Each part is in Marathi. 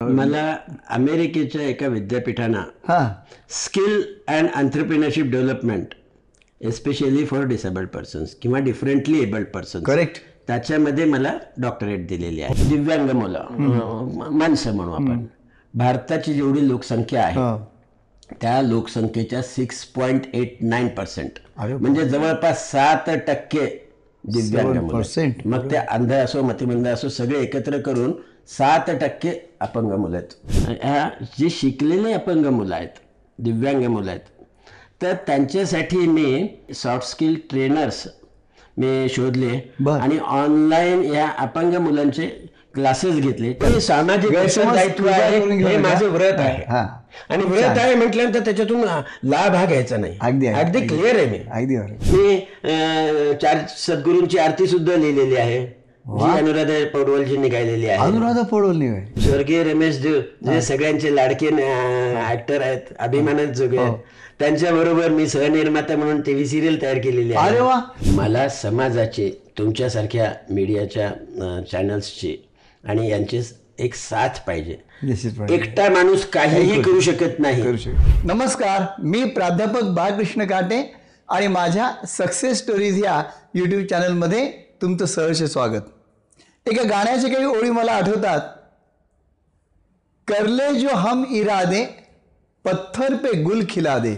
मला अमेरिकेच्या एका विद्यापीठानं हा. Skill and entrepreneurship development especially for disabled persons किंवा डिफरंटली एबल्ड पर्सन्स करेक्ट. त्याच्यामध्ये मला डॉक्टरेट दिलेली आहे. दिव्यांग मुलं माणसं म्हणू आपण. भारताची जेवढी लोकसंख्या आहे त्या लोकसंख्येच्या six point eight nine percent. म्हणजे जवळपास सात टक्के दिव्यांग मुलं. 7%. आहेत. मग ते अंध असो मतिमंद असो सगळे एकत्र करून सात टक्के अपंग मुलं आहेत ह्या जी शिकलेले अपंग मुलं आहेत दिव्यांग मुलं आहेत तर त्यांच्यासाठी मी सॉफ्ट स्किल ट्रेनर्स मी शोधले. आणि ऑनलाईन या अपंग मुलांचे क्लासेस घेतले सामाजिक तुझा आहे हे. माझं व्रत आहे. हा. आणि व्रत आहे म्हटल्यानंतर त्याच्यातून लाभ हा घ्यायचा नाही. अगदी. अगदी क्लिअर आहे मी. अगदी मी चार सद्गुरूंची आरती सुद्धा लिहिलेली आहे. जी अनुराधा पौडवलजींनी गायलेली आहे. अनुराधा पडवल स्वर्गीय रमेश देव जे सगळ्यांचे लाडके ऍक्टर आहेत अभिमानात जोगे आहेत. त्यांच्या बरोबर मी सहनिर्माता म्हणून टीव्ही सिरियल तयार केलेली अरे वा. मला समाजाचे तुमच्यासारख्या मीडियाच्या चॅनल्सची आणि यांची एक साथ पाहिजे. एकटा माणूस काहीही करू शकत नाही. नमस्कार मी प्राध्यापक बाळकृष्ण काटे आणि माझ्या सक्सेस स्टोरीज या यूट्यूब चॅनलमध्ये तुमचं सहर्ष स्वागत. एका गाण्याच्या काही ओळी मला आठवतात. करले जो हम इरादे पत्थर पे गुल खिला दे.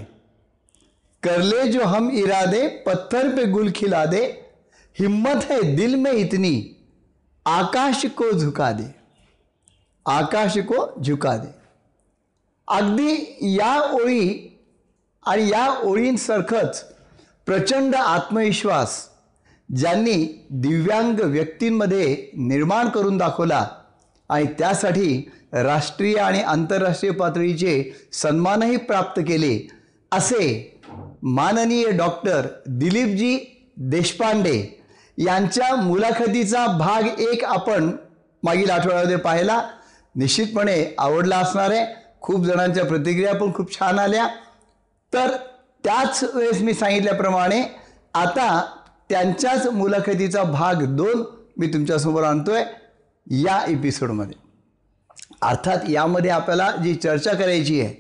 करले जो हम इरादे पत्थर पे गुल खिला दे. हिम्मत है दिल में इतनी आकाश को झुका दे. आकाश को झुका दे. अगदी या ओळी आणि या ओळींसारखंच प्रचंड आत्मविश्वास ज्यांनी दिव्यांग व्यक्तींमध्ये निर्माण करून दाखवला आणि त्यासाठी राष्ट्रीय आणि आंतरराष्ट्रीय पातळीचे सन्मानही प्राप्त केले असे माननीय डॉक्टर दिलीपजी देशपांडे यांच्या मुलाखतीचा भाग एक आपण मागील आठवड्यामध्ये पाहिला. निश्चितपणे आवडला असणार आहे. खूप जणांच्या प्रतिक्रिया पण खूप छान आल्या. तर त्याच वेळेस मी सांगितल्याप्रमाणे आता त्यांच्याच मुलाखतीचा भाग दोन मी तुमच्यासमोर आणतोय या एपिसोडमध्ये अर्थात यामध्ये आपल्याला जी चर्चा करायची आहे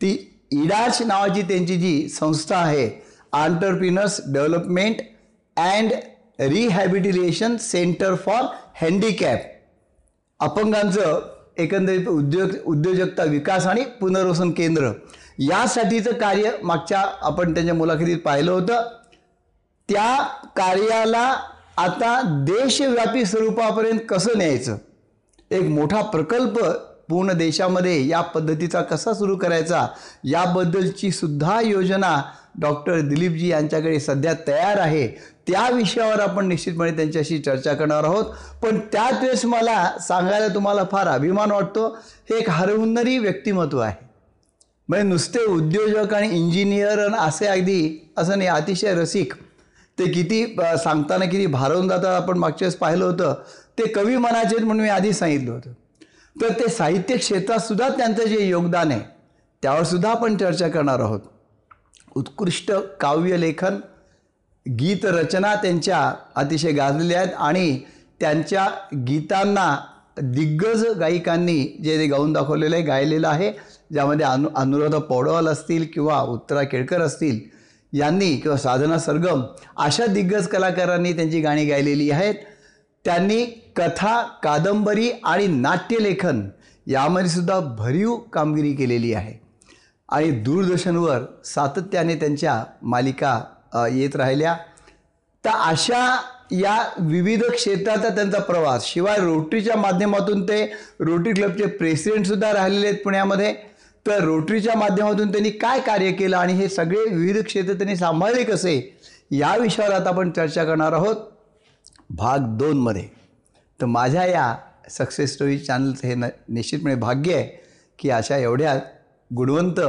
ती इडाच नावाची त्यांची जी संस्था आहे entrepreneurs development and rehabilitation centre for handicap अपंगांचं एकंदरीत उद्योग उद्योजकता विकास आणि पुनर्वसन केंद्र. यासाठीचं कार्य मागच्या आपण त्यांच्या मुलाखतीत पाहिलं होतं. त्या कार्याला आता देशव्यापी स्वरूपापर्यंत कसं न्यायचं? एक मोठा प्रकल्प पूर्ण देशामध्ये या पद्धतीचा कसा सुरू करायचा? याबद्दलची सुद्धा योजना डॉक्टर दिलीपजी यांच्याकडे सध्या तयार आहे. त्या विषयावर आपण निश्चितपणे त्यांच्याशी चर्चा करणार आहोत. पण त्याच वेळेस मला सांगायला तुम्हाला फार अभिमान वाटतो. हे एक हरहुन्नरी व्यक्तिमत्व आहे. म्हणजे नुसते उद्योजक आणि इंजिनियर आणि असे अगदी असं नाही अतिशय रसिक ते किती सांगताना किती भारावून जातात आपण मागच्या वेळेस पाहिलं होतं. ते कवी मनाचे म्हणून मी आधी सांगितलं होतं. तर ते साहित्य क्षेत्रातसुद्धा त्यांचं जे योगदान आहे त्यावर सुद्धा आपण चर्चा करणार आहोत. उत्कृष्ट काव्यलेखन गीत रचना त्यांच्या अतिशय गाजलेल्या आहेत आणि त्यांच्या गीतांना दिग्गज गायिकांनी जे ते गाऊन दाखवलेलं आहे गायलेलं आहे ज्यामध्ये अनु अनुराधा पौडवाल असतील किंवा उत्तरा केळकर असतील यांनी किंवा साधना सरगम अशा दिग्गज कलाकारांनी त्यांची गाणी गायलेली आहेत. त्यांनी कथा कादंबरी आणि नाट्यलेखन यामध्ये सुद्धा भरीव कामगिरी केलेली आहे. आणि दूरदर्शनवर सातत्याने त्यांच्या मालिका येत राहिल्या. तर अशा या विविध क्षेत्राचा त्यांचा प्रवास शिवाय रोटरीच्या माध्यमातून ते रोटरी क्लबचे प्रेसिडेंटसुद्धा राहिलेले आहेत पुण्यामध्ये. तर रोटरीच्या माध्यमातून त्यांनी काय कार्य केलं आणि हे सगळे विविध क्षेत्र त्यांनी सांभाळले कसे या विषयावर आता आपण चर्चा करणार आहोत. भाग दोनमध्ये तर माझ्या या सक्सेस स्टोरी चॅनलचं हे न निश्चितपणे भाग्य आहे की अशा एवढ्या गुणवंत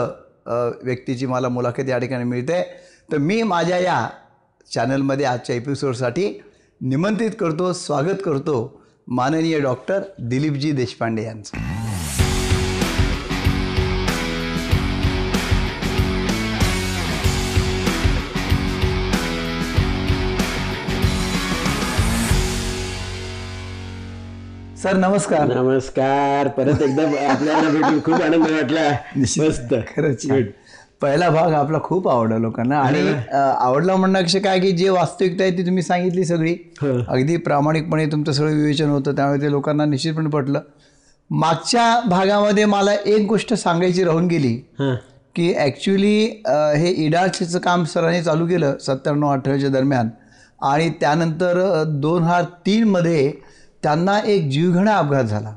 व्यक्तीची मला मुलाखत या ठिकाणी मिळते. तर मी माझ्या या चॅनलमध्ये आजच्या एपिसोडसाठी निमंत्रित करतो स्वागत करतो माननीय डॉक्टर दिलीपजी देशपांडे यांचं. सर नमस्कार. नमस्कार. परत एकदा आपल्याला भेटून खूप आनंद वाटला. मस्त. खरंच. पहिला भाग आपला खूप आवडला लोकांना. आणि आवडला म्हणण्यापेक्षा काय की जे वास्तविकता आहे ती तुम्ही सांगितली सगळी. अगदी प्रामाणिकपणे तुमचं सगळं विवेचन होतं त्यामुळे ते लोकांना निश्चितपणे पटलं. मागच्या भागामध्ये मला एक गोष्ट सांगायची राहून गेली की ॲक्च्युली हे इडाचचं काम सरांनी चालू केलं सत्त्याण्णव अठराच्या दरम्यान. आणि त्यानंतर दोन हजार तीनमध्ये त्यांना एक जीवघेणा अपघात झाला.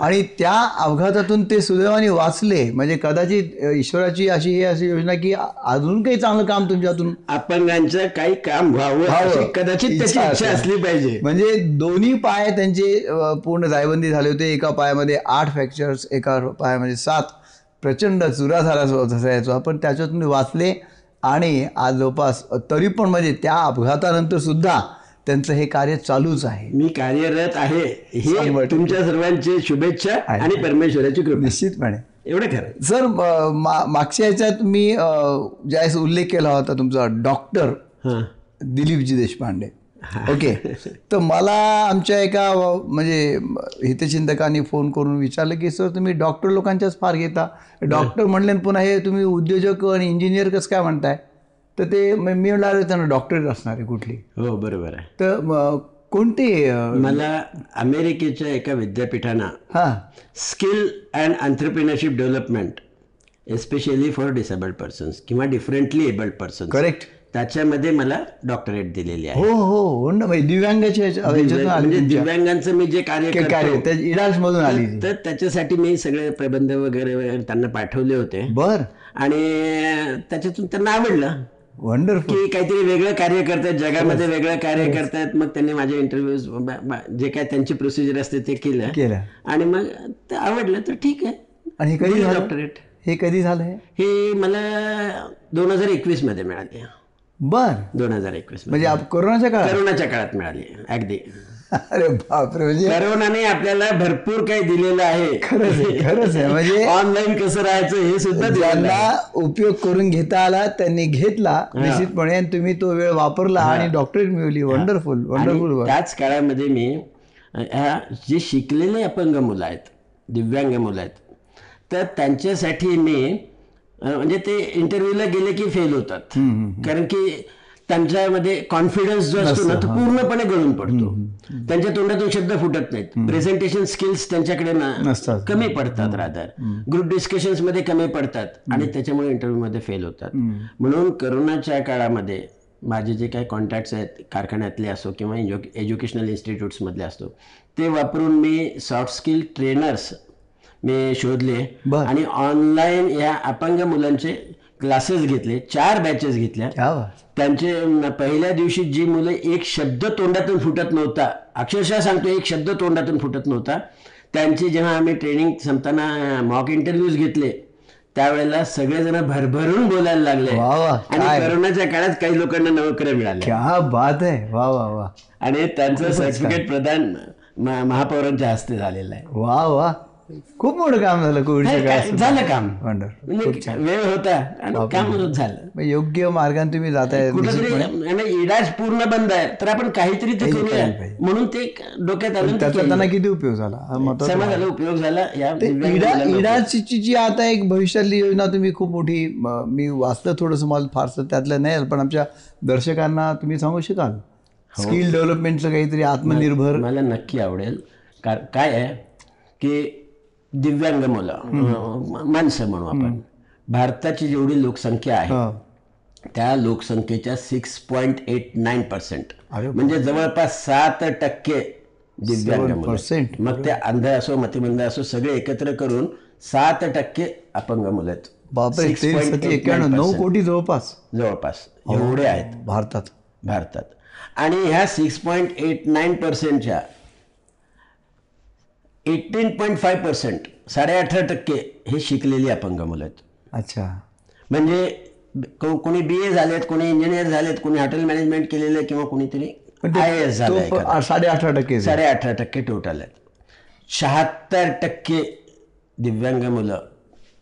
आणि त्या अपघातातून ते सुदैवाने वाचले. म्हणजे कदाचित ईश्वराची अशी ही अशी योजना की अजून काही चांगलं काम तुमच्यातून अपंगांचं काही काम व्हावं कदाचित त्याची इच्छा असेल. पाहिजे. म्हणजे दोन्ही पाय त्यांचे पूर्ण जायबंदी झाले होते. एका पायामध्ये आठ फ्रॅक्चर्स एका पायामध्ये सात. प्रचंड चुरा झाला असायचो. पण त्याच्यातून वाचले. आणि आज जवळपास तरी पण म्हणजे त्या अपघातानंतर सुद्धा त्यांचं हे कार्य चालूच आहे. मी कार्यरत आहे हे. तुमच्या सर्वांची शुभेच्छा आहे. आणि परमेश्वराची कृपा. निश्चितपणे. एवढं खरं. सर मागच्या ह्याच्यात मी ज्यावेळेस उल्लेख केला होता तुमचा डॉक्टर दिलीपजी देशपांडे. ओके. तर मला आमच्या एका म्हणजे हितचिंतकांनी फोन करून विचारलं की सर तुम्ही डॉक्टर लोकांच्याच फार घेता. डॉक्टर म्हणले पुन्हा हे तुम्ही उद्योजक आणि इंजिनियर कसं काय म्हणताय? तर ते म- म्हणलं अरे त्यांना डॉक्टरेट असणार आहे कुठली. हो बरोबर आहे. तर कोणते मला अमेरिकेच्या एका विद्यापीठानं हां. Skill and entrepreneurship development especially for disabled persons किंवा डिफरंटली एबल्ड पर्सन्स करेक्ट त्याच्यामध्ये मला डॉक्टरेट दिलेली आहे. हो हो हो ना म्हणजे आली म्हणजे. दिव्यांगांचं मी जे कार्य कार्य त्या इडासमधून आली. तर त्याच्यासाठी मी सगळे प्रबंध वगैरे वगैरे त्यांना पाठवले होते. बर. आणि त्याच्यातून त्यांना आवडलं. वंडरफुल की काहीतरी वेगळं कार्य करतायत जगामध्ये वेगळं कार्य करतायत मग त्यांनी माझे इंटरव्ह्यूज जे काय त्यांची प्रोसिजर असते ते केलं. केलं. आणि मग ते आवडलं तर ठीक आहे. आणि हे कधी डॉक्टरेट हे कधी झालं हे? मला दोन हजार एकवीसमध्ये मिळाली. बर. दोन हजार एकवीसमध्ये. म्हणजे कोरोनाच्या काळात? करोनाच्या काळात मिळाली. अगदी. अरे बापरे म्हणजे करोनाने आपल्याला भरपूर काही दिलेलं आहे. खरंच आहे खरंच आहे. म्हणजे ऑनलाईन कसं राहायचं हे सुद्धा. ज्यांना उपयोग करून घेता आला त्यांनी घेतला निश्चितपणे आणि तुम्ही तो वेळ वापरला आणि डॉक्टरेट मिळवली. वंडरफुल वंडरफुल त्याच काळामध्ये मी ह्या जे शिकलेले अपंग मुलं आहेत दिव्यांग मुलं आहेत तर त्यांच्यासाठी मी म्हणजे ते इंटरव्ह्यूला गेले की फेल होतात. कारण की त्यांच्यामध्ये कॉन्फिडन्स जो असतो ना तो पूर्णपणे गळून पडतो. त्यांच्या तोंडातून शब्द फुटत नाहीत. प्रेझेंटेशन स्किल्स त्यांच्याकडे ना कमी पडतात रादर ग्रुप डिस्कशन्समध्ये कमी पडतात आणि त्याच्यामुळे इंटरव्ह्यू मध्ये फेल होतात. म्हणून करोनाच्या काळामध्ये माझे जे काही कॉन्टॅक्ट्स आहेत कारखान्यातले असो किंवा एज्युकेशनल इन्स्टिट्यूट्समधले असो ते वापरून मी सॉफ्ट स्किल ट्रेनर्स मी शोधले. आणि ऑनलाईन या अपंग मुलांचे क्लासेस घेतले चार बॅचेस घेतल्या. त्यांचे पहिल्या दिवशी जी मुलं एक शब्द तोंडातून फुटत नव्हता अक्षरशः सांगतो एक शब्द तोंडातून फुटत नव्हता. त्यांची जेव्हा आम्ही ट्रेनिंग संपताना मॉक इंटरव्ह्यूज घेतले त्यावेळेला सगळेजण भरभरून बोलायला लागले. आणि करोनाच्या काळात काही लोकांना नोकऱ्या मिळाल्या. बात आहे. वा वा वा. आणि त्यांचं सर्टिफिकेट प्रदान महापौरांच्या हस्ते झालेलं आहे. वा वा. खूप मोठं काम झालं काळात. झालं काम? म्हणजे वेळ होता आणि काम झालं. योग्य मार्गाने तुम्ही जाताय कुठेतरी आणि इलाज पूर्ण बंद आहे. तर आपण काहीतरी ते करूया. म्हणून ते डोक्यात आलं त्याचा. त्यांना किती उपयोग झाला? हा समाजाला उपयोग झाला. या दिव्यांग इडा मुलांना. इडाची जी आता एक भविष्यातली योजना तुम्ही खूप मोठी म, वाचलं थोडंसं मला फारसं त्यातलं नाही पण आमच्या दर्शकांना तुम्ही सांगू शकाल? स्किल डेव्हलपमेंटचं काहीतरी आत्मनिर्भर मला नक्की आवडेल. काय आहे? की दिव्यांग मुलं माणसं म्हणू आपण. भारताची जेवढी लोकसंख्या आहे हा. त्या लोकसंख्येच्या six point eight nine percent म्हणजे जवळपास सात टक्के दिव्यांग. 7%. मग ते अंध असो मतिमंद असो सगळे एकत्र करून सात टक्के अपंग मुलं आहेत. बापरे 6.89% ते एक्याण्णव नऊ कोटी जवळपास. जवळपास. एवढे आहेत. भारतात. भारतात. आणि ह्या सिक्स पॉईंट एट नाईन पर्सेंटच्या एटीन पॉईंट फाय पर्सेंट साडे अठरा टक्के हे शिकलेली अपंग मुलं आहेत. अच्छा. म्हणजे को- कोणी बी ए झालेत कोणी इंजिनियर झालेत कोणी हॉटेल मॅनेजमेंट केलेलं किंवा कोणीतरी आय एस तो झालं साडे अठरा टक्के साडे अठरा टक्के टोटल आहेत. शहात्तर टक्के दिव्यांग मुलं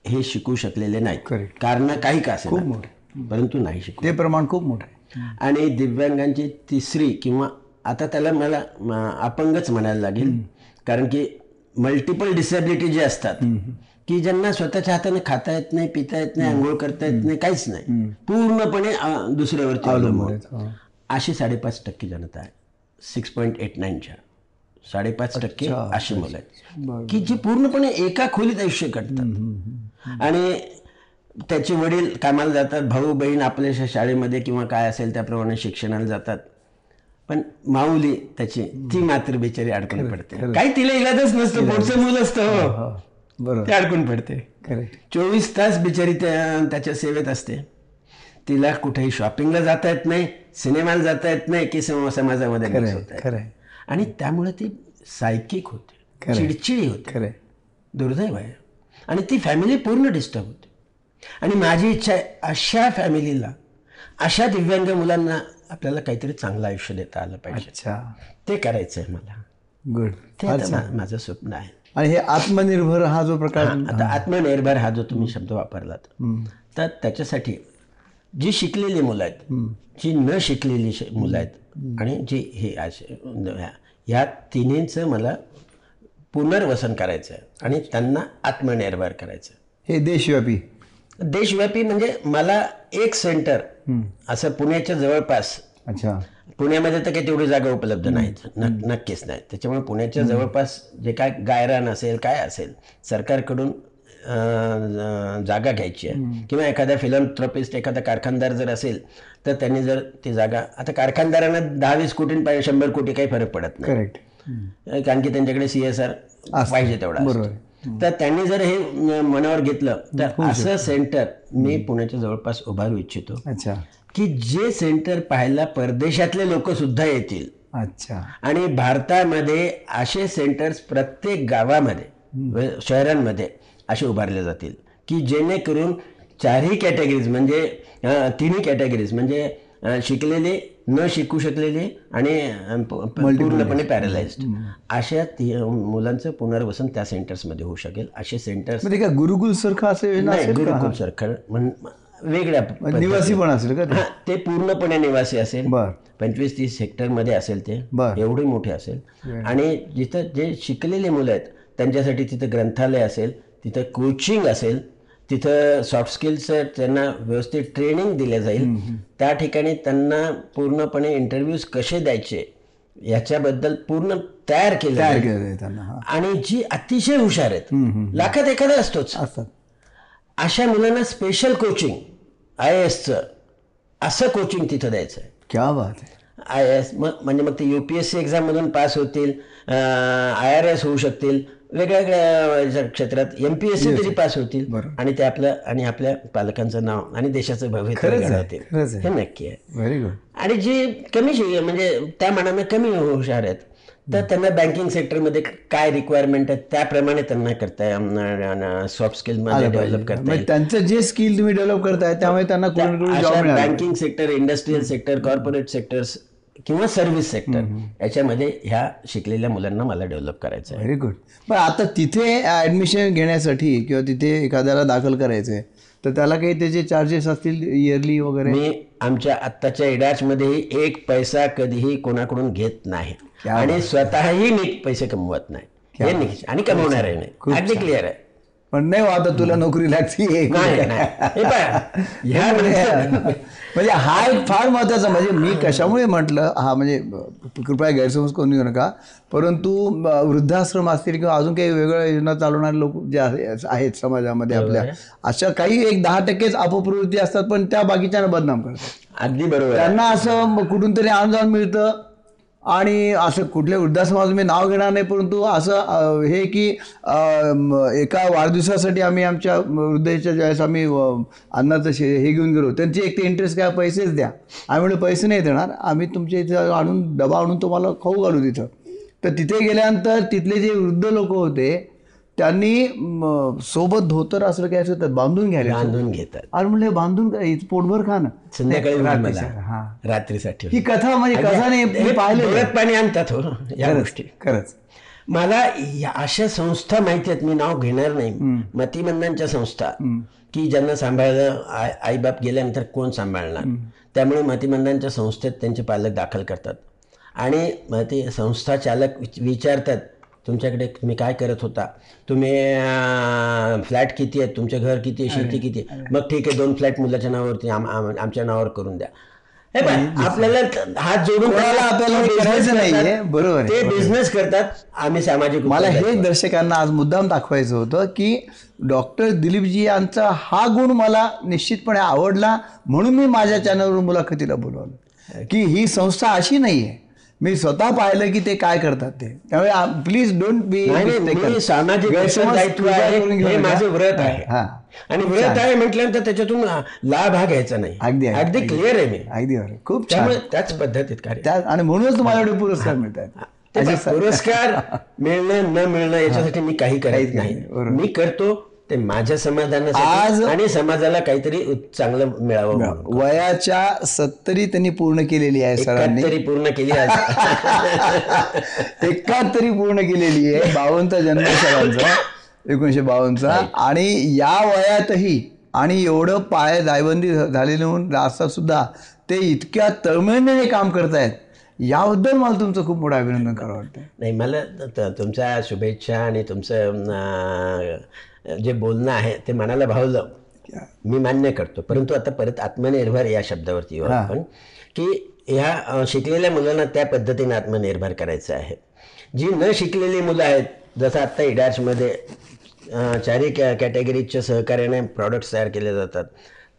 हे शिकू शकलेले नाहीत. Correct. कारण काही का खूप असेल मोठे. परंतु नाही शिकू. ते प्रमाण खूप मोठं आहे. आणि दिव्यांगांची तिसरी किंवा आता त्याला मला म, अपंगच म्हणायला लागेल. कारण की मल्टिपल डिसेबिलिटी जे असतात की ज्यांना स्वतःच्या हाताने खाता येत नाही पिता येत नाही आंघोळ करता येत नाही काहीच नाही. पूर्णपणे दुसऱ्यावरती अवलंबून हो. अशी साडेपाच टक्के जनता आहे. सिक्स पॉईंट एट नाईनच्या साडेपाच टक्के अशी मुलं आहेत. की जी पूर्णपणे एका खोलीत आयुष्य काढतात आणि त्याचे वडील कामाला जातात भाऊ बहीण आपल्या शाळेमध्ये किंवा काय असेल त्याप्रमाणे शिक्षणाला जातात. पण माऊली त्याची ती मात्र बिचारी अडकून पडते. काही तिला इलाजच नसतं पुढचं मूल असतं. हो हो बरोबर. ते अडकून पडते. चोवीस तास बिचारी त्या त्याच्या सेवेत असते. तिला कुठेही शॉपिंगला जाता येत नाही सिनेमाला जाता येत नाही की सम- समाजामध्ये. आणि त्यामुळे ती सायकिक होते चिडचिडी होते. खरं दुर्दैव आहे. आणि ती फॅमिली पूर्ण डिस्टर्ब होते. आणि माझी इच्छा आहे अशा फॅमिलीला अशा दिव्यांग मुलांना आपल्याला काहीतरी चांगलं आयुष्य देता आलं पाहिजे. अच्छा. ते करायचं आहे मला. गुड ते माझं स्वप्न आहे. आणि हे आत्मनिर्भर हा जो प्रकार आता आत्मनिर्भर हा जो तुम्ही शब्द वापरलात तर त्याच्यासाठी जी शिकलेली मुलं आहेत जी न शिकलेली मुलं आहेत आणि जी हे ह्या- या तिन्हींचं मला पुनर्वसन करायचं आहे आणि त्यांना आत्मनिर्भर करायचं. हे देशव्यापी. देशव्यापी म्हणजे मला एक सेंटर असं पुण्याच्या जवळपास. अच्छा. पुण्यामध्ये तर काही तेवढी जागा उपलब्ध नाहीत. नक्कीच नाही. त्याच्यामुळे पुण्याच्या जवळपास जे काय गायरान असेल काय असेल सरकारकडून जागा घ्यायची आहे. किंवा एखादा फिलंथ्रॉपिस्ट एखादा कारखानदार जर असेल तर त्यांनी जर ती जागा आता कारखानदारांना दहा वीस कोटी शंभर कोटी काही फरक पडत नाही. कारण की त्यांच्याकडे सी एस आर पाहिजे तेवढा तर त्यांनी जर हे मनावर घेतलं तर असं सेंटर मी पुण्याच्या जवळपास उभारू इच्छितो. अच्छा. की जे सेंटर पाहायला परदेशातले लोक सुद्धा येतील. अच्छा. आणि भारतामध्ये असे सेंटर्स प्रत्येक गावामध्ये शहरांमध्ये असे उभारले जातील. की जेणेकरून चारही कॅटेगरीज म्हणजे तिन्ही कॅटेगरीज म्हणजे शिकलेले न शिकू शकलेले आणि पूर्णपणे पॅरलाइज्ड अशा ती मुलांचं पुनर्वसन त्या सेंटर्समध्ये होऊ शकेल. असे सेंटर्स म्हणजे काय गुरुकुल सारखं नाही असेल का? गुरुकुल म्हण- वेगळ्या निवासी पण असेल का ते? पूर्णपणे निवासी असेल. बर. पंचवीस तीस हेक्टरमध्ये असेल ते. एवढे मोठे असेल. आणि जिथं जे शिकलेले मुलं आहेत त्यांच्यासाठी तिथं ग्रंथालय असेल तिथं कोचिंग असेल तिथं सॉफ्ट स्किल्स त्यांना व्यवस्थित ट्रेनिंग दिलं जाईल. त्या ठिकाणी त्यांना पूर्णपणे इंटरव्ह्यूज कसे द्यायचे याच्याबद्दल पूर्ण तयार केलं तयार जाईल. केलं आहे त्यांना आणि जी अतिशय हुशार आहेत लाखात एखादा असतोच. अशा मुलांना स्पेशल कोचिंग आय एसचं असं कोचिंग तिथं द्यायचं आहे क्या बात आहे. आय एस मग म्हणजे मग ते यू पी एस सी एक्झाममधून पास होतील आय आर एस होऊ शकतील वेगळ्या वेगळ्या क्षेत्रात एम पी एस सी तरी पास होतील. आणि ते आपलं आणि आपल्या पालकांचं नाव आणि देशाचं भविष्य. हे नक्की आहे. व्हेरी गुड आणि जे कमी म्हणजे त्या मानाने कमी हुशार आहेत तर त्यांना बँकिंग सेक्टरमध्ये काय रिक्वायरमेंट आहे त्याप्रमाणे त्यांना करता सॉफ्ट स्किलमध्ये डेव्हलप करता म्हणजे त्यांचं जे स्किल तुम्ही डेव्हलप करताय त्यामुळे त्यांना banking sector industrial sector corporate sectors किंवा सर्व्हिस सेक्टर याच्यामध्ये ह्या शिकलेल्या मुलांना मला डेव्हलप करायचं आहे व्हेरी गुड पण आता तिथे ऍडमिशन घेण्यासाठी किंवा तिथे एखाद्याला दाखल करायचंय तर त्याला काही त्याचे चार्जेस असतील इयरली वगैरे? मी आमच्या आत्ताच्या इडाचमध्येही एक पैसा कधीही कोणाकडून घेत नाही. आणि स्वतःही मी पैसे कमवत नाही. हे. आणि कमवणारही नाही. अगदी क्लिअर आहे. पण नाही आता तुला नोकरी लागते. म्हणजे हा एक फार महत्त्वाचा म्हणजे मी कशामुळे म्हटलं हा म्हणजे कृपया गैरसमज करून घेऊ नका. परंतु वृद्धाश्रम असतील किंवा अजून काही वेगळ्या योजना चालवणारे लोक जे आहे- आहेत समाजामध्ये आपल्या अशा काही एक दहा टक्केच अपप्रवृत्ती असतात पण त्या बाकीच्यांना बदनाम करतात. अगदी बरोबर. त्यांना असं कुठून तरी अनुदान मिळतं. आणि असं कुठल्या वृद्धाश्रमाचं मी नाव घेणार नाही परंतु असं हे की एका वाढदिवसासाठी आम्ही आमच्या वृद्धाच्या ज्यावेळेस आम्ही अन्नाचं शे हे घेऊन गेलो त्यांची एक ते इंटरेस्ट काय पैसेच द्या. आम्ही म्हणलं पैसे नाही देणार आम्ही तुमच्या इथं आणून डबा आणून तुम्हाला खाऊ घालू तिथं. तर तिथे गेल्यानंतर तिथले जे वृद्ध लोक होते त्यांनी सोबत धोतर असलं काय असं तर बांधून घ्यायला बांधून घेतात. आणि म्हणले बांधून काय पोटभर खा ना. संध्याकाळी रात्रीसाठी. ही कथा म्हणजे कथा नाही. डोळ्यात पाणी आणतात हो या गोष्टी. खरंच. मला या अशा संस्था माहिती आहेत मी नाव घेणार नाही. मतिमंदांच्या संस्था. की ज्यांना सांभाळलं आई आईबाप गेल्यानंतर कोण सांभाळणार? त्यामुळे मतिमंदांच्या संस्थेत त्यांचे पालक दाखल करतात. आणि मग ते संस्था चालक विच- विचारतात तुमच्याकडे तुम्ही काय करत होता? तुम्ही फ्लॅट किती आहेत? तुमचं घर किती आहे? शेती किती आहे? मग ठीक आहे दोन फ्लॅट मुलाच्या नावावरती आम- आम- आमच्या नावावर करून द्या. हे आपल्याला हात जोडून करायचं नाहीये. बरोबर आहे, ते आहे. बिझनेस करतात. आम्ही सामाजिक मला हे. दर्शकांना आज मुद्दाम दाखवायचं होतं की डॉक्टर दिलीपजी यांचा हा गुण मला निश्चितपणे आवडला म्हणून मी माझ्या चॅनलवर मुलाखतीला बोलवलं. की ही संस्था अशी नाही आहे मी स्वतः पाहिलं की ते काय करतात ते. त्यामुळे प्लीज डोंट बी सामाजिक हे माझं व्रत आहे. हा. आणि व्रत आहे म्हटल्यानंतर त्याच्यातून लाभ हा घ्यायचा नाही. अगदी, अगदी. क्लिअर आहे मी. अगदी खूप छान. त्याच पद्धतीत कार्य. त्या आणि म्हणूनच तुम्हाला एवढे पुरस्कार मिळतात. पुरस्कार मिळणं न मिळणं याच्यासाठी मी काही करत नाही. मी करतो ते माझ्या समाधानासाठी आणि समाजाला काहीतरी चांगलं मिळावं. वयाच्या सत्तरी त्यांनी पूर्ण केलेली आहे सरांनी. पूर्ण केली आज. एकाहत्तरी पूर्ण केलेली आहे. बावनचा जन्म सरांचा. एकोणीशे बावनचा आणि या वयातही आणि एवढं पाय दायबंदी झालेलं म्हणून असता सुद्धा ते इतक्या तळमळीने काम करतायत. याबद्दल मला तुमचं खूप मोठं अभिनंदन करावं वाटतं नाही मला तुमच्या शुभेच्छा आणि तुमचं जे बोलणं आहे ते मनाला भावलं मी मान्य करतो. परंतु आता परत आत्मनिर्भर या शब्दावरती येऊ हा. आपण की ह्या शिकलेल्या मुलांना त्या पद्धतीने आत्मनिर्भर करायचं आहे. जी न शिकलेली मुलं आहेत जसं आत्ता इडार्समध्ये चारही कॅ कॅटेगरीच्या सहकार्याने प्रॉडक्ट्स तयार केले जातात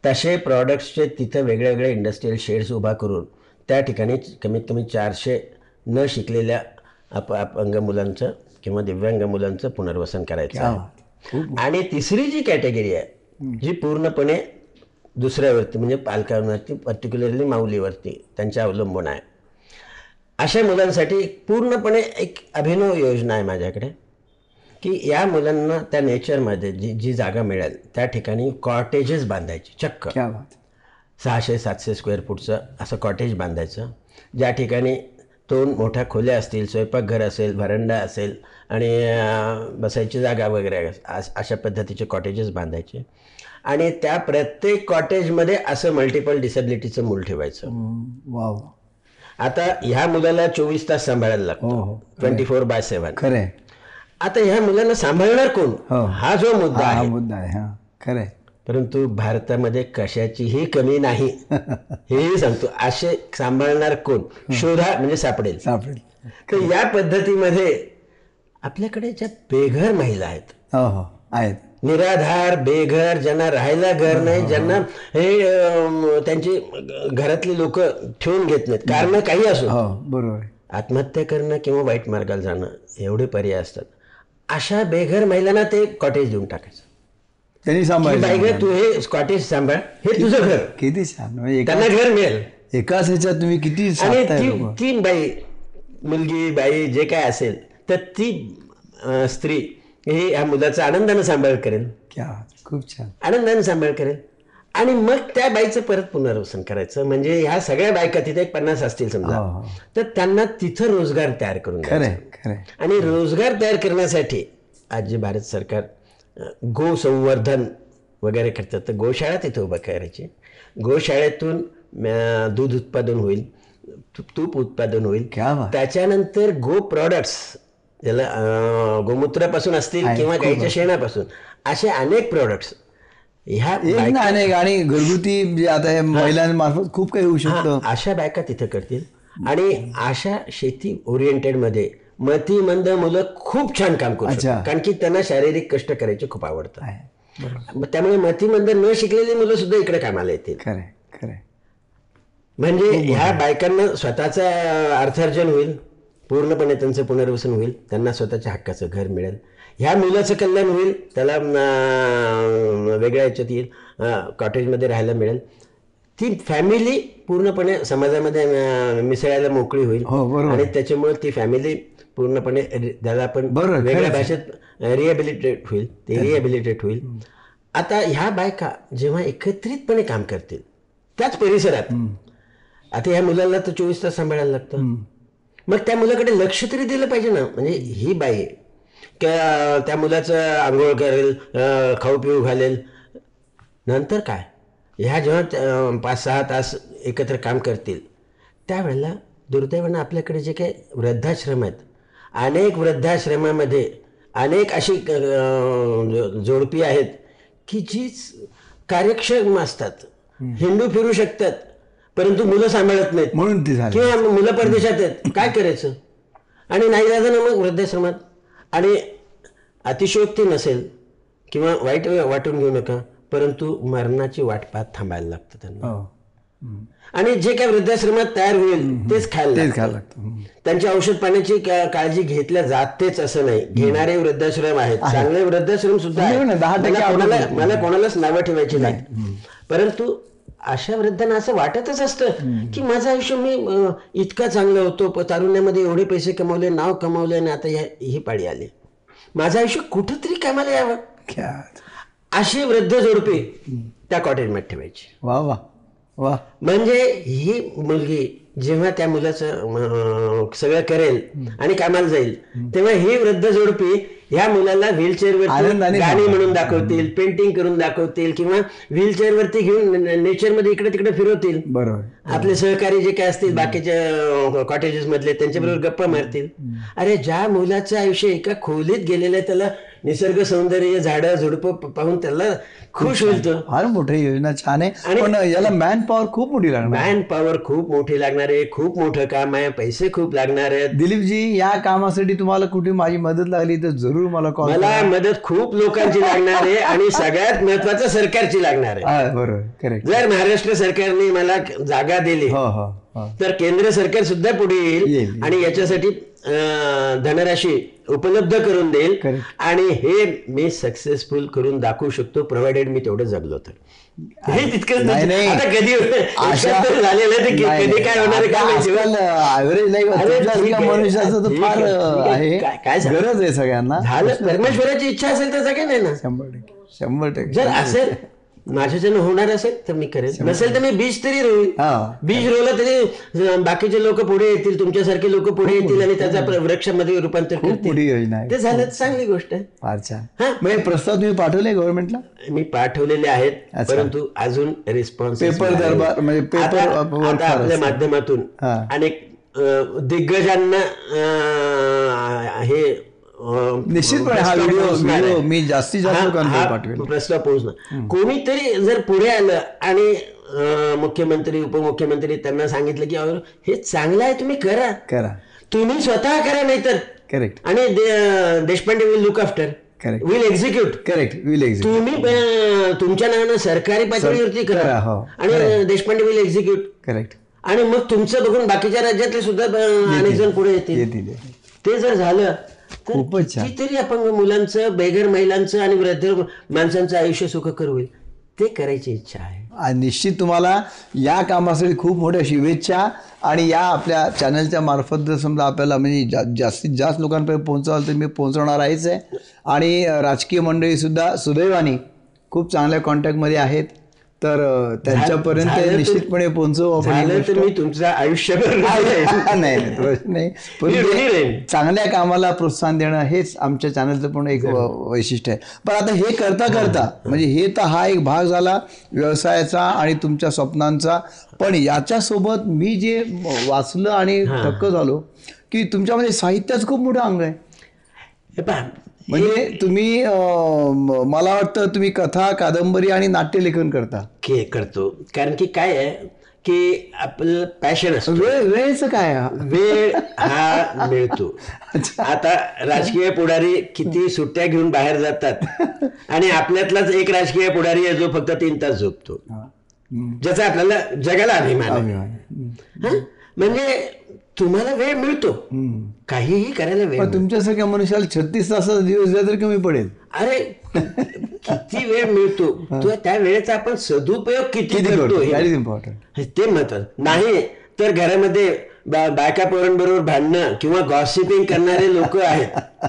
तसे प्रॉडक्ट्सचे तिथं वेगळे वेगळे इंडस्ट्रीयल शेड्स उभा करून त्या ठिकाणी कमीत कमी चारशे न शिकलेल्या अप अपंग मुलांचं किंवा दिव्यांग मुलांचं पुनर्वसन करायचं आहे. आणि तिसरी जी कॅटेगरी आहे जी पूर्णपणे दुसऱ्यावरती म्हणजे पालकांवरती पर्टिक्युलरली माऊलीवरती त्यांच्या अवलंबून आहे. अशा मुलांसाठी पूर्णपणे एक अभिनव योजना आहे माझ्याकडे की या मुलांना त्या नेचरमध्ये जी जी जागा मिळेल त्या ठिकाणी कॉटेजेस बांधायची चक्क. क्या बात. सहाशे सातशे स्क्वेअर फूटचं असं कॉटेज बांधायचं ज्या ठिकाणी दोन मोठ्या खोल्या असतील स्वयंपाकघर असेल व्हरंडा असेल आणि बसायची जागा वगैरे अशा पद्धतीचे कॉटेजेस बांधायचे. आणि त्या प्रत्येक कॉटेजमध्ये असं मल्टिपल डिसेबिलिटीचं मूल ठेवायचं. वाव. आता ह्या मुलाला चोवीस तास सांभाळायला लागतो. ट्वेंटी फोर बाय सेवन खरंय. आता ह्या मुलांना सांभाळणार कोण? हो. हा जो मुद्दा हा आहे. मुद्दा आहे खरंय. परंतु भारतामध्ये कशाचीही कमी नाही. हेही सांगतो. असे सांभाळणार कोण? शोधा म्हणजे सापडेल. सापडेल. तर या पद्धतीमध्ये आपल्याकडे ज्या बेघर महिला आहेत हो हो आहेत. निराधार बेघर ज्यांना राहायला घर नाही ज्यांना हे. त्यांची घरातली लोक ठेवून घेत नाहीत. कारण काही असो. हो बरोबर. आत्महत्या करणं किंवा वाईट मार्गाला जाणं एवढे पर्याय असतात. अशा बेघर महिलांना ते कॉटेज देऊन टाकायचं. त्यांनी सांभाळलं. तू हे कॉटेज सांभाळ. हे तुझं घर. किती छान. म्हणजे एका त्यांना घर मिळेल. एकाच ह्याच्यात तुम्ही किती आणि साधताय ती लोकं. ती बाई मुलगी बाई जे काय असेल तर ती स्त्री ही ह्या मुलाचा आनंदानं सांभाळ करेल. खूप छान. आनंदाने सांभाळ करेल. आणि मग त्या बाईचं परत पुनर्वसन करायचं. म्हणजे ह्या सगळ्या बायका तिथे एक पन्नास असतील समजा. हो, हो. तर त्यांना तिथं रोजगार तयार करून आणि रोजगार तयार करण्यासाठी आज जे भारत सरकार अ, गो संवर्धन वगैरे करतात. तर गोशाळा तिथे उभा करायची. गोशाळेतून दूध उत्पादन होईल तूप उत्पादन होईल. त्याच्यानंतर गो प्रॉडक्ट्स ज्याला गोमूत्रापासून असतील किंवा गाईच्या शेणापासून असे अनेक प्रॉडक्ट्स. ह्या अनेक आणि घरगुती आता हे महिलांमार्फत खूप काही होऊ शकतं. अशा बायका तिथं करतील. आणि अशा शेती ओरिएंटेडमध्ये मतिमंद मुलं खूप छान काम करू. शकतात. कारण की त्यांना शारीरिक कष्ट करायचे खूप आवडतं आहे. बरोबर. मग त्यामुळे मतिमंद न शिकलेली मुलं सुद्धा इकडे कामाला येतील. म्हणजे ह्या बायकांना स्वतःचं अर्थार्जन होईल पूर्णपणे त्यांचं पुनर्वसन होईल त्यांना स्वतःच्या हक्काचं घर मिळेल. ह्या मुलाचं कल्याण होईल त्याला वेगळ्या याच्यात येईल कॉटेजमध्ये राहायला मिळेल. ती फॅमिली पूर्णपणे समाजामध्ये मिसळायला मोकळी होईल. हो. आणि त्याच्यामुळे ती फॅमिली पूर्णपणे त्याला आपण बरोबर, वेगळ्या. भाषेत रिहॅबिलिटेट होईल ते रिहॅबिलिटेट होईल. आता ह्या बायका जेव्हा एकत्रितपणे काम करतील त्याच परिसरात आता ह्या मुलाला तर चोवीस तास सांभाळायला लागतं. मग त्या मुलाकडे लक्ष तरी दिलं पाहिजे ना. म्हणजे ही बाई त्या त्या मुलाचं आंघोळ करेल खाऊ पिऊ घालेल. नंतर काय? ह्या जेव्हा पाच सहा तास एकत्र काम करतील त्यावेळेला दुर्दैवानं आपल्याकडे जे काही वृद्धाश्रम आहेत अनेक वृद्धाश्रमामध्ये अनेक अशी जोडपी आहेत की जी कार्यक्षम असतात. हिंदू फिरू शकतात परंतु मुलं सांभाळत नाहीत. म्हणून झालं. किंवा मुलं परदेशात आहेत काय करायचं? आणि नाही ना मग वृद्धाश्रमात. आणि अतिशयोक्ती नसेल किंवा वाईट वाटून घेऊ नका परंतु मरणाची वाट पाहत थांबायला लागतं त्यांना. हो. आणि जे काय वृद्धाश्रमात तयार होईल तेच खायला तेच लागतं. त्यांची औषध पाण्याची काळजी घेतल्या जातेच असं नाही. घेणारे वृद्धाश्रम आहेत. चांगले वृद्धाश्रम सुद्धा आहेत. ना, 10% मला कोणालाच नावं ठेवायची नाही. परंतु अशा वृद्धांना असं वाटतच असतं की माझं आयुष्य मी इतका चांगला होतो. तारुण्यामध्ये एवढे पैसे कमवले नाव कमवले आणि आता ही पाळी आली. माझं आयुष्य कुठंतरी कामाला यावं. अशी वृद्ध जोडपी त्या कॉटेजमध्ये ठेवायची. वा वा. वा. म्हणजे ही मुलगी जेव्हा त्या मुलाचं सगळं करेल आणि कामाला जाईल तेव्हा ही वृद्ध जोडपी ह्या मुलाला व्हीलचेअर वरती गाणी. म्हणून दाखवतील पेंटिंग करून दाखवतील किंवा व्हीलचेअर वरती घेऊन नेचरमध्ये इकडे तिकडे फिरवतील. बरोबर. आपले सहकारी जे काय असतील बाकीच्या कॉटेजेस मधले त्यांच्याबरोबर गप्पा मारतील. अरे ज्या मुलाचं आयुष्य एका खोलीत गेलेलं आहे त्याला निसर्ग सौंदर्य झाडं झुडपं पाहून त्याला खुश होईल तो. फार मोठी योजना छान आहे. आणि- पण याला मॅन पॉवर खूप मोठी लागणार मॅन पॉवर खूप मोठी लागणार आहे खूप मोठं काम आहे पैसे खूप लागणार आहेत. दिलीपजी या कामासाठी तुम्हाला कुठे माझी मदत लागली तर जरूर मला कॉल मला मदत खूप लोकांची लागणार आहे आणि सगळ्यात महत्वाचं सरकारची लागणार आहे. बरोबर करेक्ट जर महाराष्ट्र सरकारने मला जागा दिली हो हो हो. तर केंद्र सरकार सुद्धा पुढे येईल. आणि याच्यासाठी धनराशी उपलब्ध करून देईल. आणि हे मी सक्सेसफुल करून दाखवू शकतो प्रोव्हाइडेड मी तेवढं जगलो तर. हे नाही. आता कधी झालेलं कधी काय होणार काय काय-? गरज आहे सगळ्यांना. झालं. परमेश्वराची इच्छा असेल तर सगळे नाही ना. शंभर टक्के. शंभर टक्के. जर असेल माझ्याच्यानं होणार असेल तर मी करेन. नसेल तर मी बीज तरी हा. बीज रोवलं तरी बाकीचे लोक पुढे येतील तुमच्यासारखे लोक पुढे येतील आणि त्याचा वृक्षामध्ये रूपांतर करतील. ते झालं चांगली गोष्ट आहे. फार छान. मग प्रस्ताव तुम्ही पाठवले गव्हर्नमेंटला मी पाठवलेले आहेत. परंतु अजून रिस्पॉन्स पेपर दरबार म्हणजे पेपर आपल्या. माध्यमातून. अनेक दिग्गजांना हे निश्चितपणे हा व्हिडिओ मी जास्तीत जास्त लोकांना प्रस्ताव पोहोचणार कोणीतरी जर पुढे आलं आणि मुख्यमंत्री उपमुख्यमंत्री त्यांना सांगितलं की हे चांगलं आहे तुम्ही करा. करा. तुम्ही स्वतः करा नाहीतर. करेक्ट आणि Deshpande will look after Correct. Will execute correct will exit तुम्ही तुमच्या नावानं सरकारी पातळीवरती करा, हो. आणि देशपांडे विल एक्झिक्यूट करेक्ट आणि मग तुमचं बघून बाकीच्या राज्यातले सुद्धा अनेक जण पुढे येतील. ते जर झालं खूपच. कितीतरी अपंग मुलांचं बेघर महिलांचं आणि वृद्ध माणसांचं आयुष्य सुखकर होईल ते करायची इच्छा आहे. निश्चित तुम्हाला या कामासाठी खूप मोठ्या शुभेच्छा आणि या आपल्या चॅनलच्या मार्फत जर समजा आपल्याला म्हणजे जा जास्तीत जास्त लोकांपर्यंत पोहोचवाल तर मी पोहोचवणार आहेच आहे. आणि राजकीय मंडळीसुद्धा सुदैवाने खूप चांगल्या कॉन्टॅक्टमध्ये आहेत. तर त्यांच्यापर्यंत निश्चितपणे पोहोचवू आपण ही मी तुमचं आयुष्यभर नाही नाही प्रश्न नाही. पण. चांगल्या कामाला प्रोत्साहन देणं हेच आमच्या चॅनलचं पण एक व- वैशिष्ट्य आहे. पण आता हे करता करता म्हणजे हे तर हा एक भाग झाला व्यवसायाचा आणि तुमच्या स्वप्नांचा. पण याच्यासोबत मी जे वाचलं आणि थक्क झालो की तुमच्यामध्ये साहित्याचं खूप मोठं अंग आहे. हे म्हणजे तुम्ही मला वाटतं तुम्ही कथा कादंबरी आणि नाट्यलेखन करता. के करतो. कारण की काय आहे की आपलं पॅशन असतं. वेळ वेळेचं काय? हा? वेळ हा मिळतो. आता राजकीय पुढारी किती सुट्ट्या घेऊन बाहेर जातात. आणि आपल्यातलाच एक राजकीय पुढारी आहे जो फक्त तीन तास झोपतो. ज्याचा आपल्याला जगाला अभिमान आहे. म्हणजे तुम्हाला वेळ मिळतो. काहीही करायला वेळ तुमच्यासारख्या मनुष्याला छत्तीस तासाचा दिवस द्या तर कमी पडेल. अरे किती वेळ मिळतो? तो त्या वेळेचा आपण सदुपयोग किती करतो हे? इम्पॉर्टंट ते महत्वाचं नाही तर घरामध्ये बायका पोरांबरोबर भांडणं किंवा गॉसिपिंग करणारे लोक आहेत.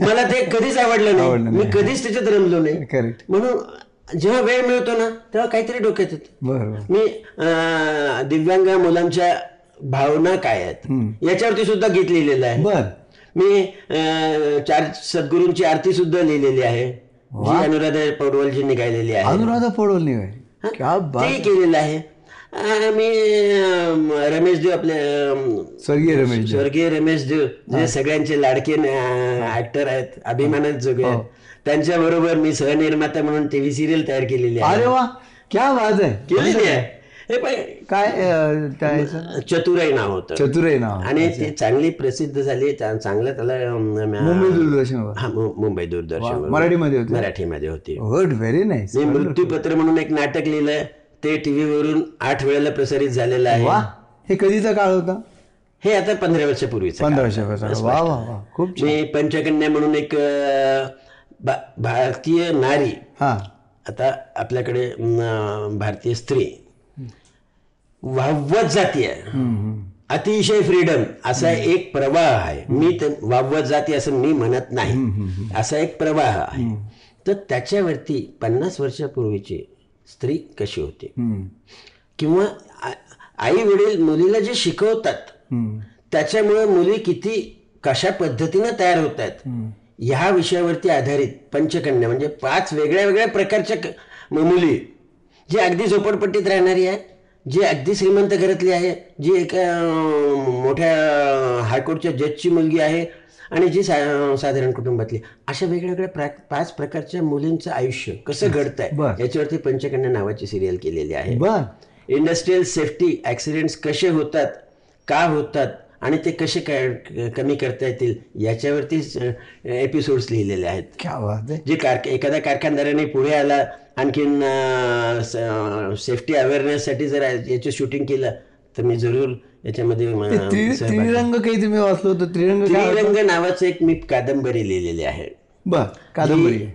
मला ते कधीच आवडलं नाही. मी. कधीच त्याच्यात रमलो नाही. करेक्ट म्हणून जेव्हा वेळ मिळतो ना तेव्हा काहीतरी डोक्यात येतं. मी दिव्यांग मुलांच्या भावना काय आहेत? याच्यावरती सुद्धा गीत लिहिलेलं आहे. बर. मी चार सद्गुरूंची आरती सुद्धा लिहिलेली आहे. जी अनुराधा पौडवलजींनी गायलेली आहे. अनुराधा हं? ते केलेलं आहे. अं, रमेश देव आपले स्वर्गीय रमेश स्वर्गीय रमेश देव जे सगळ्यांचे लाडके ऍक्टर आहेत अभिमानात जोगे आहेत. त्यांच्या बरोबर मी सहनिर्माता म्हणून टीव्ही सिरियल तयार केलेली आहे. अरे वा क्या बात आहे. केलेली आहे. हे पाय काय? चतुराई नाव होतं. चतुराई नाव. आणि ती चांगली प्रसिद्ध झाली. चांगलं त्याला मुंबई दूरदर्शनवर? हा मु- मुंबई दूरदर्शन मराठीमध्ये होते? मराठीमध्ये होती. गुड व्हेरी नाईस मी मृत्यूपत्र म्हणून एक नाटक लिहिलंय. ते टीव्ही वरून आठ वेळेला प्रसारित झालेलं आहे. हे कधीचा काळ होता? हे आता पंधरा वर्षापूर्वीचं पंधरा काळ. वर्षापासून वा वा वा खूप मी पंचकन्या म्हणून एक भारतीय नारी. हा. आता आपल्याकडे भारतीय स्त्री. वाव्वत जाती आहे. अतिशय फ्रीडम असा एक प्रवाह आहे. मी ते वावत जाती असं मी म्हणत नाही. असा एक प्रवाह आहे. तर त्याच्यावरती पन्नास वर्षापूर्वीची स्त्री कशी होती? किंवा आई वडील मुलीला जे शिकवतात त्याच्यामुळे मुली किती कशा पद्धतीनं तयार होत आहेत ह्या विषयावरती आधारित पंचकन्या म्हणजे पाच वेगळ्या वेगळ्या प्रकारच्या मुली जी अगदी झोपडपट्टीत राहणारी आहे जी अगदी श्रीमंत घरातली आहे जी एका मोठ्या हायकोर्टच्या जजची मुलगी आहे आणि जी सा- साधारण कुटुंबातली. अशा वेगवेगळ्या प्रा पाच प्रकारच्या मुलींचं आयुष्य कसं घडतंय बरं. याच्यावरती पंचकन्या नावाची सिरियल केलेली आहे. इंडस्ट्रियल सेफ्टी ॲक्सिडेंट्स कसे होतात का होतात आणि ते कसे कमी करता येतील याच्यावरती एपिसोड्स लिहिलेले आहेत. आहे. जे कारख एखाद्या कारखानदाराने पुढे आला आणखीन सेफ्टी अवेअरनेससाठी जर याचं शूटिंग केलं तर मी जरूर याच्यामध्ये त्रि- त्रिरंग काही तुम्ही वाचलो होतं? त्रिरंग त्रिरंग नावाचं एक मी कादंबरी लिहिलेली आहे. बर कादंबरी.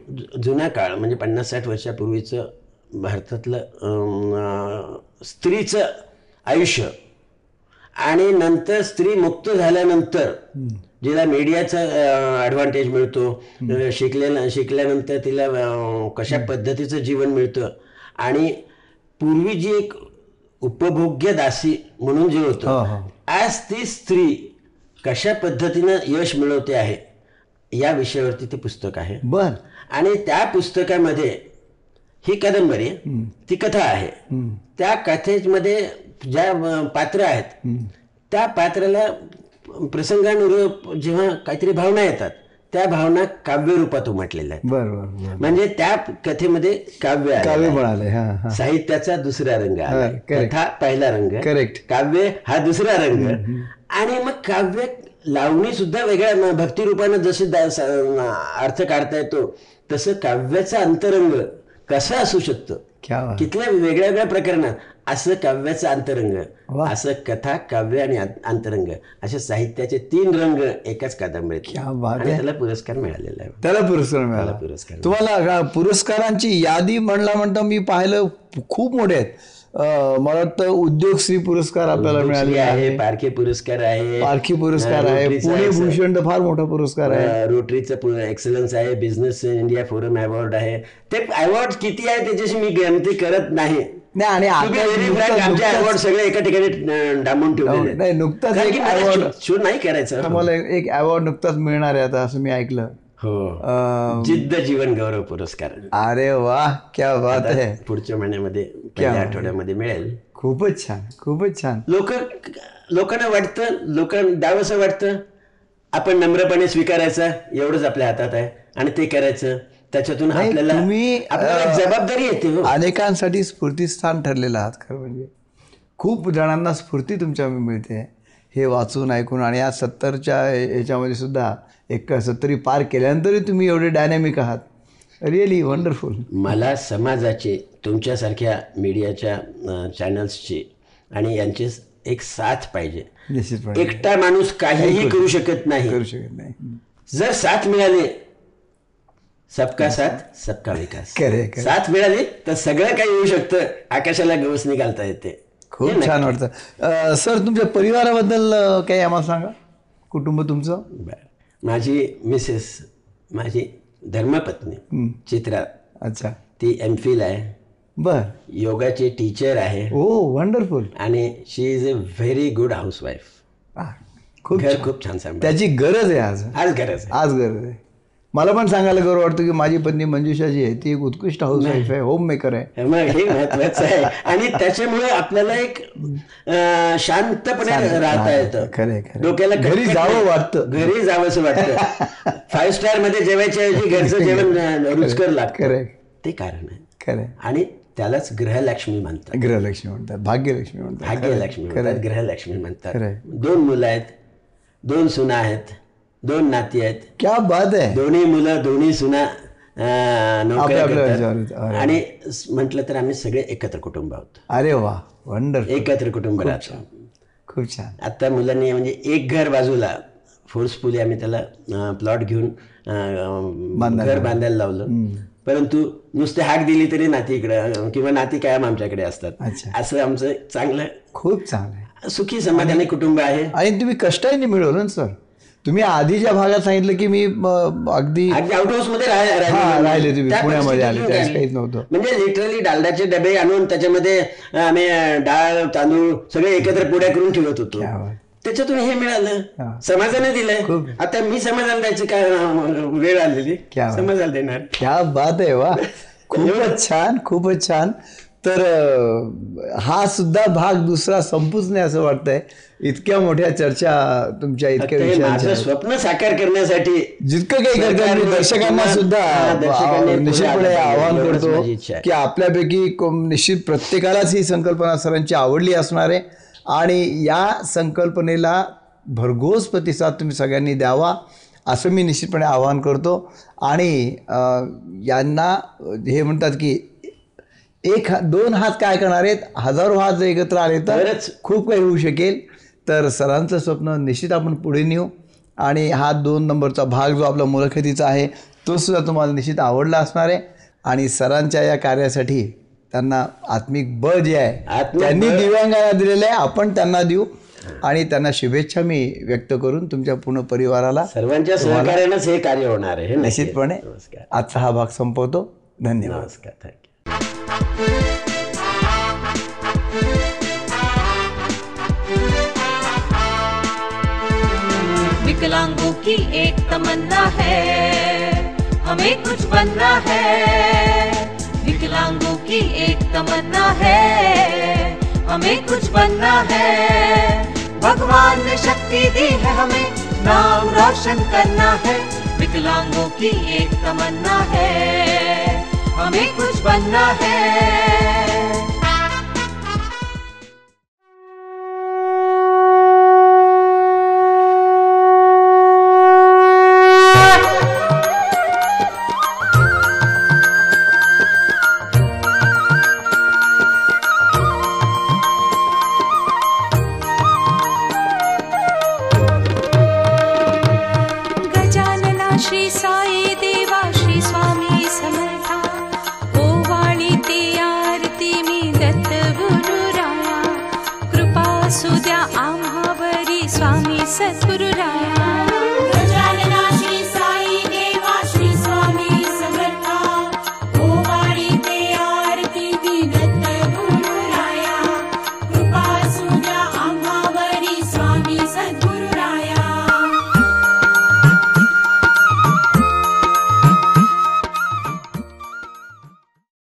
जुना काळ म्हणजे पन्नास साठ वर्षापूर्वीचं भारतातलं स्त्रीचं आयुष्य. आणि नंतर स्त्री मुक्त झाल्यानंतर जिला मीडियाचा ॲडव्हान्टेज मिळतो. शिकल्या शिकल्यानंतर तिला कशा पद्धतीचं जीवन मिळतं. आणि पूर्वी जी एक उपभोग्य दासी म्हणून जे होतं. आज ती स्त्री कशा पद्धतीनं यश मिळवते आहे या विषयावरती ते पुस्तक आहे. बर. आणि त्या पुस्तकामध्ये ही कादंबरी ती कथा आहे. त्या कथेमध्ये ज्या पात्र आहेत त्या पात्राला प्रसंगानुरूप जेव्हा काहीतरी भावना येतात त्या भावना काव्य रूपात उमटलेल्या आहेत. बर बर बर. म्हणजे त्या कथेमध्ये काव्य काव्य साहित्याचा दुसरा रंग. कथा पहिला रंग. करेक्ट काव्य हा दुसरा रंग. आणि मग काव्य लावणी सुद्धा वेगळ्या भक्तिरूपानं जसे अर्थ काढता येतो तसं काव्याचा अंतरंग कसा असू शकतो? कितल्या वेगळ्या वेगळ्या प्रकरणात? असं काव्याचं अंतरंग. असं कथा काव्य आणि अंतरंग असे साहित्याचे तीन रंग एकाच कादंबरीत. आणि त्याला पुरस्कार मिळालेला आहे. त्याला पुरस्कार मिळाला. पुरस्कार तुम्हाला पुरस्कारांची यादी म्हणला म्हणता मी पाहिलं खूप मोठे आहेत. मला वाटतं उद्योगश्री पुरस्कार आपल्याला मिळाले आहे पारखे पुरस्कार आहे. पारखी पुरस्कार आहे. पुणे भूषण फार मोठा पुरस्कार आहे. रोटरीचं एक्सलन्स आहे. बिझनेस इंडिया फोरम अवॉर्ड आहे. ते अवॉर्ड किती आहे त्याच्याशी मी गणती करत नाही. नाही आणि आता सगळे एका ठिकाणी डांबून ठेवलेले आहेत. नाही नुकताच शो- नाही करायचं. मला एक अवॉर्ड नुकताच मिळणार आहे आता असं मी ऐकलं. हो. जिद्द जीवन गौरव पुरस्कार. अरे वा क्या बात आहे. पुढच्या महिन्यामध्ये पहिल्या आठवड्यामध्ये मिळेल. खूपच छान खूपच छान. लोक लोकांना वाटतं लोकांना द्यावंसं वाटतं आपण नम्रपणे स्वीकारायचं एवढंच आपल्या हातात आहे आणि ते करायचं. त्याच्यातून आपल्याला तुम्ही, जबाबदारी येते हो. अनेकांसाठी स्फूर्तीस्थान ठरलेलं आहात खरं म्हणजे. खूप जणांना स्फूर्ती तुमच्या मिळते. हे वाचून ऐकून आणि या सत्तरच्या याच्यामध्ये सुद्धा एक सत्तरी पार केल्यानंतरही तुम्ही एवढे डायनॅमिक आहात. रिअली वंडरफुल मला समाजाचे तुमच्यासारख्या मीडियाच्या चॅनल्सची आणि यांची एक साथ पाहिजे. एकटा माणूस काहीही करू शकत नाही. करू शकत नाही. जर साथ मिळाली सबका साथ सबका विकास. साथ मिळाली तर सगळं काही होऊ शकतं. आकाशाला गवस निघालता येते. खूप छान वाटतं. सर तुमच्या परिवाराबद्दल काही आम्हाला सांगा? कुटुंब तुमचं. माझी मिसेस माझी धर्मपत्नी चित्रा. अच्छा. ती एम फिल आहे. बर. योगाची टीचर आहे. ओ वंडरफुल आणि she is a very good housewife खूप घर खूप छान सांभाळ त्याची गरज आहे आज. आज गरज आहे. आज गरज आहे. मला पण सांगायला गौरव वाटतो की माझी पत्नी मंजुषा जी आहे. ती एक उत्कृष्ट हाऊस वाईफ आहे होम मेकर आहे मग हे महत्वाचं आहे. आणि त्याच्यामुळे आपल्याला एक शांतपणे राहता येतं. खरंय, खरंय. डोक्याला घरी जावं. वाटतं. घरी जावंसं वाटतं. फाईव्ह स्टारमध्ये जेवायच्या ऐवजी घरचं जेवण रुचकर लागतं. खरंय. ते कारण आहे. खरंय. आणि त्यालाच ग्रहलक्ष्मी म्हणतात. गृहलक्ष्मी म्हणतात भाग्यलक्ष्मी म्हणतात. भाग्यलक्ष्मी म्हणतात ग्रहलक्ष्मी म्हणतात. दोन मुलं आहेत दोन सुना आहेत. दोन नाती आहेत. क्या बात आहे दोन्ही मुलं दोन्ही सुना नोकऱ्या करतात. आणि म्हटलं तर आम्ही सगळे एकत्र कुटुंब आहोत. अरे वा वंडर एकत्र कुटुंब राहतो खूप छान. आता मुलांनी म्हणजे एक घर बाजूला फोर्सफुली आम्ही त्याला प्लॉट घेऊन अं, घर बांधायला लावलं. परंतु नुसते हाक दिली तरी नाती इकडे किंवा नाती कायम आमच्याकडे असतात. अच्छा. असं आमचं चांगलं खूप चांगलं आहे. सुखी समाधानी कुटुंब आहे. आणि तुम्ही कष्टाने मिळवलं ना सर तुम्ही आधीच्या भागात सांगितलं की मी अगदी अगदी आउट हाऊसमध्ये राह- राहिले तुम्ही. पुण्यामध्ये आले. काहीच नव्हतं. म्हणजे लिटरली डालडाचे डबे आणून त्याच्यामध्ये आम्ही डाळ तांदूळ सगळे एकत्र पुड्या करून ठेवत होतो. त्याच्यातून हे मिळालं. समाजाने दिलंय. आता मी समाजाला द्यायची काय वेळ आलेली. समाजाला देणार क्या बात आहे वा खूपच छान खूपच छान तर हा सुद्धा भाग दुसरा संपूच नाही असं वाटतंय. इतक्या मोठ्या चर्चा तुमच्या इतक्या विषयांच्या. स्वप्न साकार करण्यासाठी जितकं काही करता दर्शकांना सुद्धा निश्चितपणे आवाहन करतो. की आपल्यापैकी निश्चित प्रत्येकालाच ही संकल्पना सरांची आवडली असणार आहे. आणि या संकल्पनेला भरघोस प्रतिसाद तुम्ही सगळ्यांनी द्यावा असं मी निश्चितपणे आवाहन करतो. आणि यांना हे म्हणतात की एक दोन हात काय करणार आहेत? हजारो हात जर एकत्र आले तर. खूप काही होऊ शकेल. तर सरांचं स्वप्न निश्चित आपण पुढे नेऊ. आणि हा दोन नंबरचा भाग जो आपला मुलाखतीचा आहे तो सुद्धा तुम्हाला निश्चित आवडला असणार आहे. आणि सरांच्या या कार्यासाठी त्यांना आत्मिक बळ जे आहे त्यांनी दिव्यांगांना दिलेलं आहे. आपण त्यांना देऊ. आणि त्यांना शुभेच्छा मी व्यक्त करून तुमच्या पूर्ण परिवाराला सर्वांच्या सहकार्यानेच हे कार्य होणार आहे. निश्चितपणे आजचा हा भाग संपवतो. धन्यवाद. नमस्कार. थँक्यू. विकलांगों की एक तमन्ना है, हमें कुछ बनना है। विकलांगों की एक तमन्ना है, हमें कुछ बनना है। भगवान ने शक्ति दी है, हमें नाम रोशन करना है। विकलांगों की एक तमन्ना है। हमें कुछ बनना है।